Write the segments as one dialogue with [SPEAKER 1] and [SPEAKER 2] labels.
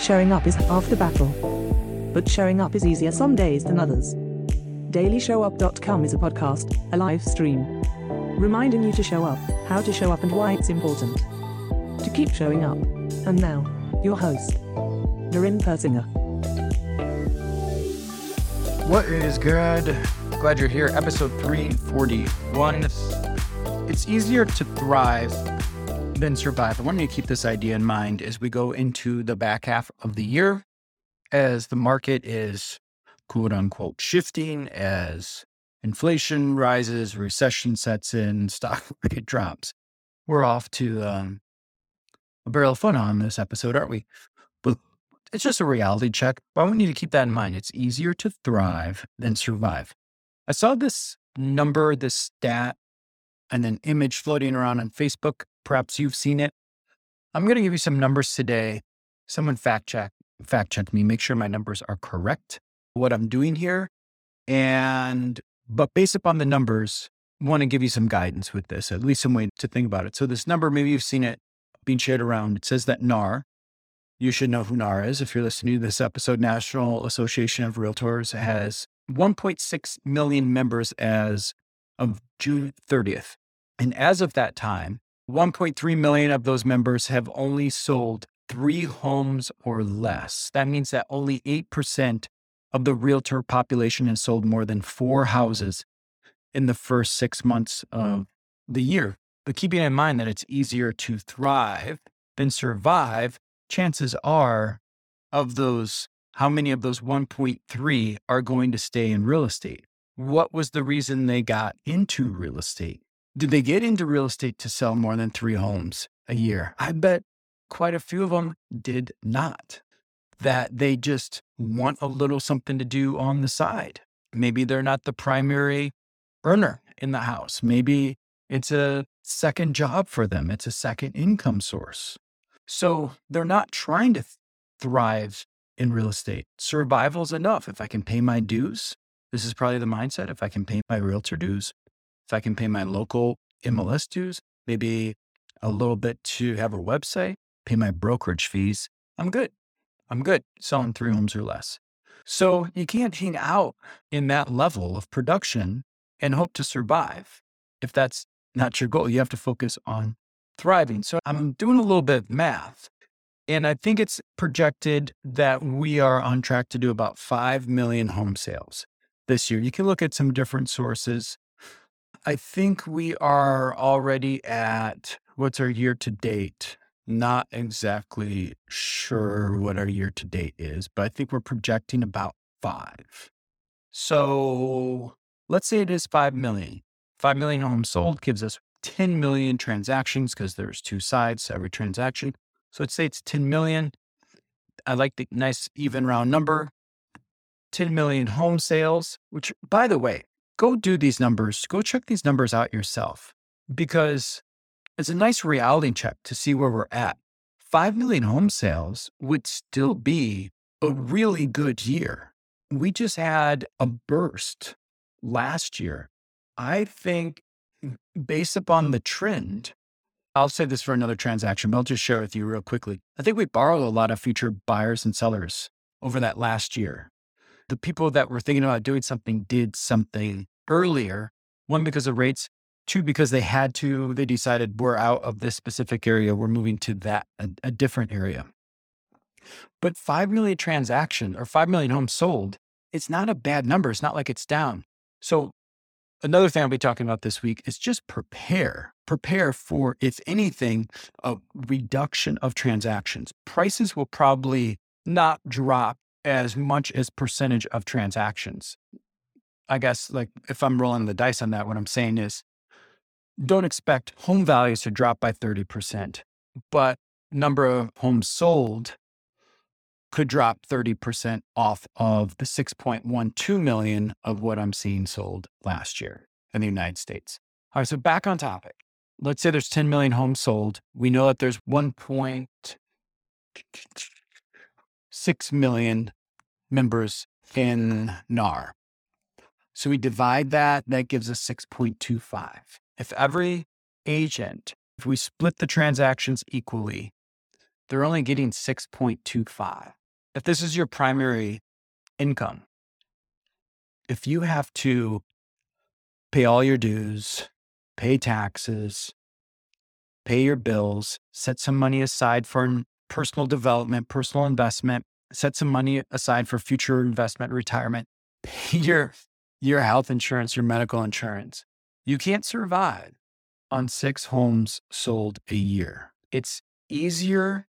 [SPEAKER 1] Showing up is half the battle. But showing up is easier some days than others. DailyShowUp.com is a podcast, a live stream, reminding you to show up, how to show up, and why it's important to keep showing up. And now, your host, Darren Persinger.
[SPEAKER 2] What is good? Glad you're here. Episode 341. It's easier to thrive than survive. I want you to keep this idea in mind as we go into the back half of the year, as the market is quote unquote shifting, as inflation rises, recession sets in, stock market drops. We're off to um, a barrel of fun on this episode, aren't we? But it's just a reality check. But I want you to keep that in mind. It's easier to thrive than survive. I saw this number, this stat, and an image floating around on Facebook. Perhaps you've seen it. I'm going to give you some numbers today. Someone fact check, fact check me, make sure my numbers are correct. What I'm doing here, and but based upon the numbers, I want to give you some guidance with this, at least some way to think about it. So this number, maybe you've seen it being shared around. It says that NAR, you should know who NAR is if you're listening to this episode. National Association of Realtors has 1.6 million members as of June 30th. And as of that time, 1.3 million of those members have only sold three homes or less. That means that only 8% of the realtor population has sold more than four houses in the first six months of the year. But keeping in mind that it's easier to thrive than survive, chances are of those, how many of those 1.3 are going to stay in real estate? What was the reason they got into real estate? Did they get into real estate to sell more than three homes a year? I bet quite a few of them did not. That they just want a little something to do on the side. Maybe they're not the primary earner in the house. Maybe it's a second job for them, it's a second income source. So they're not trying to th- thrive in real estate. Survival's enough. If I can pay my dues, this is probably the mindset. If I can pay my realtor dues, if I can pay my local mm-hmm. MLS dues, maybe a little bit to have a website, pay my brokerage fees, I'm good. I'm good selling three mm-hmm. homes or less. So you can't hang out in that level of production and hope to survive. If that's not your goal, you have to focus on thriving. So I'm doing a little bit of math. And I think it's projected that we are on track to do about 5 million home sales this year. You can look at some different sources. I think we are already at what's our year to date? Not exactly sure what our year to date is, but I think we're projecting about five. So let's say it is 5 million. 5 million homes sold gives us 10 million transactions because there's two sides to every transaction. So let's say it's 10 million. I like the nice even round number. 10 million home sales, which by the way, go do these numbers, go check these numbers out yourself because it's a nice reality check to see where we're at. 5 million home sales would still be a really good year. We just had a burst last year. I think, based upon the trend, I'll say this for another transaction, but I'll just share with you real quickly. I think we borrowed a lot of future buyers and sellers over that last year. The people that were thinking about doing something did something earlier. One, because of rates. Two, because they had to, they decided we're out of this specific area. We're moving to that, a, a different area. But 5 million transactions or 5 million homes sold, it's not a bad number. It's not like it's down. So another thing I'll be talking about this week is just prepare. Prepare for, if anything, a reduction of transactions. Prices will probably not drop as much as percentage of transactions. I guess, like, if I'm rolling the dice on that, what I'm saying is don't expect home values to drop by 30%, but number of homes sold could drop 30% off of the 6.12 million of what I'm seeing sold last year in the United States. All right, so back on topic. Let's say there's 10 million homes sold. We know that there's 1.6 million members in NAR. So we divide that, that gives us 6.25. If every agent, if we split the transactions equally, they're only getting 6.25. If this is your primary income, if you have to pay all your dues, pay taxes, pay your bills, set some money aside for personal development, personal investment, set some money aside for future investment, retirement, pay your your health insurance, your medical insurance. You can't survive on six homes sold a year. It's easier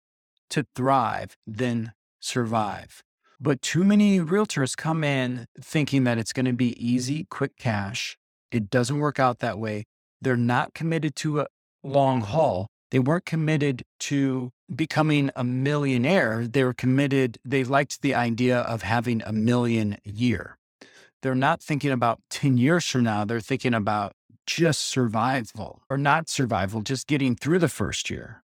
[SPEAKER 2] to thrive than survive. But too many realtors come in thinking that it's going to be easy, quick cash. It doesn't work out that way. They're not committed to a long haul. They weren't committed to becoming a millionaire. They were committed, they liked the idea of having a million year. They're not thinking about 10 years from now. They're thinking about just survival or not survival, just getting through the first year.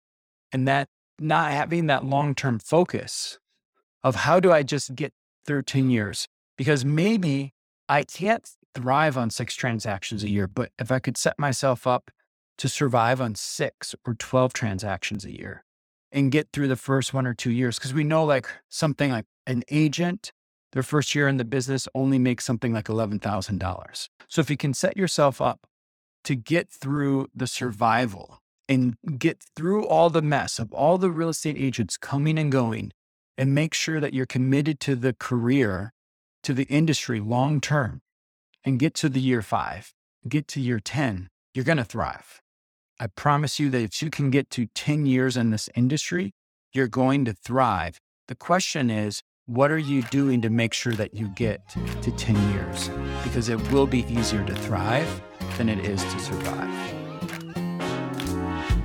[SPEAKER 2] And that not having that long term focus of how do I just get through 10 years? Because maybe I can't thrive on six transactions a year, but if I could set myself up to survive on six or 12 transactions a year and get through the first one or two years, because we know like something like an agent, their first year in the business only makes something like $11,000. So if you can set yourself up to get through the survival and get through all the mess of all the real estate agents coming and going and make sure that you're committed to the career, to the industry long term, and get to the year five, get to year 10, you're going to thrive. I promise you that if you can get to 10 years in this industry, you're going to thrive. The question is, what are you doing to make sure that you get to 10 years? Because it will be easier to thrive than it is to survive.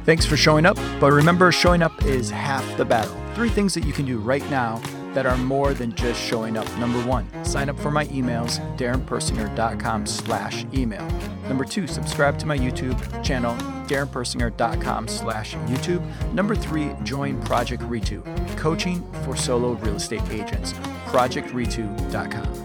[SPEAKER 2] Thanks for showing up, but remember, showing up is half the battle. Three things that you can do right now that are more than just showing up. Number one, sign up for my emails, darrenpersinger.com slash email. Number two, subscribe to my YouTube channel, darrenpersinger.com slash YouTube. Number three, join Project Ritu, coaching for solo real estate agents, projectritu.com.